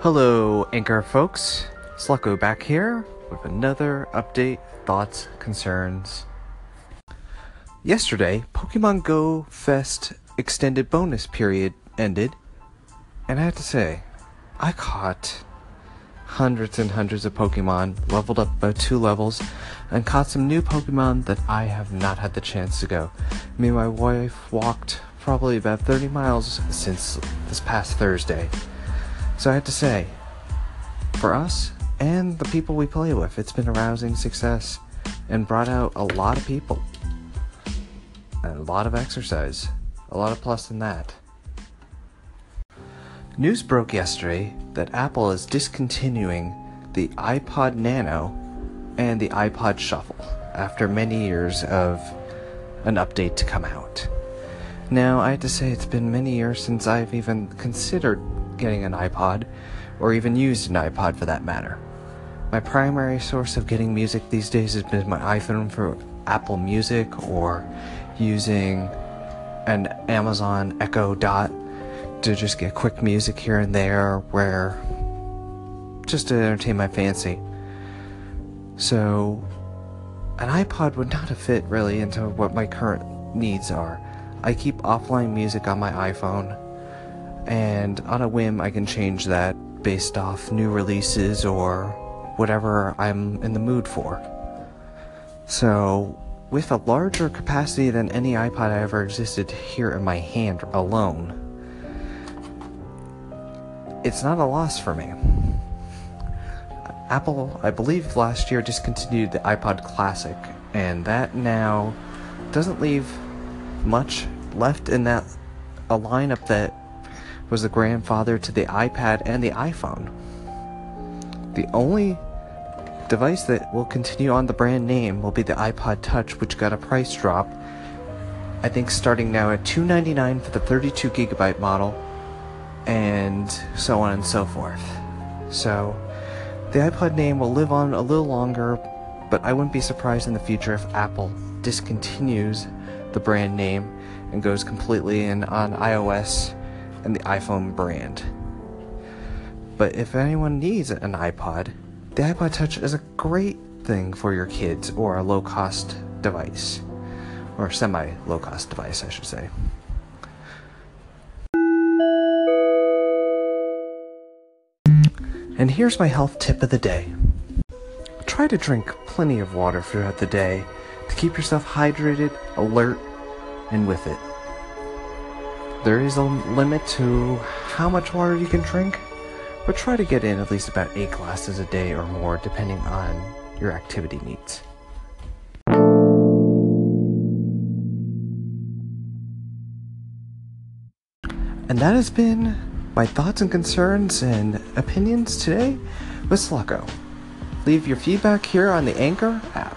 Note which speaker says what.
Speaker 1: Hello, Anchor folks. Slucko back here with another update, thoughts, concerns. Yesterday, Pokemon Go Fest extended bonus period ended, and I have to say, I caught hundreds and hundreds of Pokemon, leveled up about two levels, and caught some new Pokemon that I have not had the chance to go. Me and my wife walked probably about 30 miles since this past Thursday. So I have to say, for us and the people we play with, it's been a rousing success and brought out a lot of people. And a lot of exercise. A lot of plus in that. News broke yesterday that Apple is discontinuing the iPod Nano and the iPod Shuffle after many years of an update to come out. Now, I have to say, it's been many years since I've even considered getting an iPod, or even used an iPod for that matter. My primary source of getting music these days has been my iPhone for Apple Music or using an Amazon Echo Dot to just get quick music here and there where just to entertain my fancy. So an iPod would not have fit really into what my current needs are. I keep offline music on my iPhone and on a whim I can change that based off new releases or whatever I'm in the mood for. So, with a larger capacity than any iPod I ever existed here in my hand alone, it's not a loss for me. Apple, I believe, last year discontinued the iPod Classic, and that now doesn't leave much left in that a lineup that was the grandfather to the iPad and the iPhone. The only device that will continue on the brand name will be the iPod Touch, which got a price drop. I think starting now at 299 for the 32 gigabyte model, and so on and so forth. So, the iPod name will live on a little longer, but I wouldn't be surprised in the future if Apple discontinues the brand name and goes completely in on iOS and the iPhone brand. But if anyone needs an iPod, the iPod Touch is a great thing for your kids or a low cost device. Or semi low cost device, I should say. And here's my health tip of the day try to drink plenty of water throughout the day to keep yourself hydrated, alert, and with it. There is a limit to how much water you can drink, but try to get in at least about 8 glasses a day or more depending on your activity needs. And that has been my thoughts and concerns and opinions today with Slucko. Leave your feedback here on the Anchor app.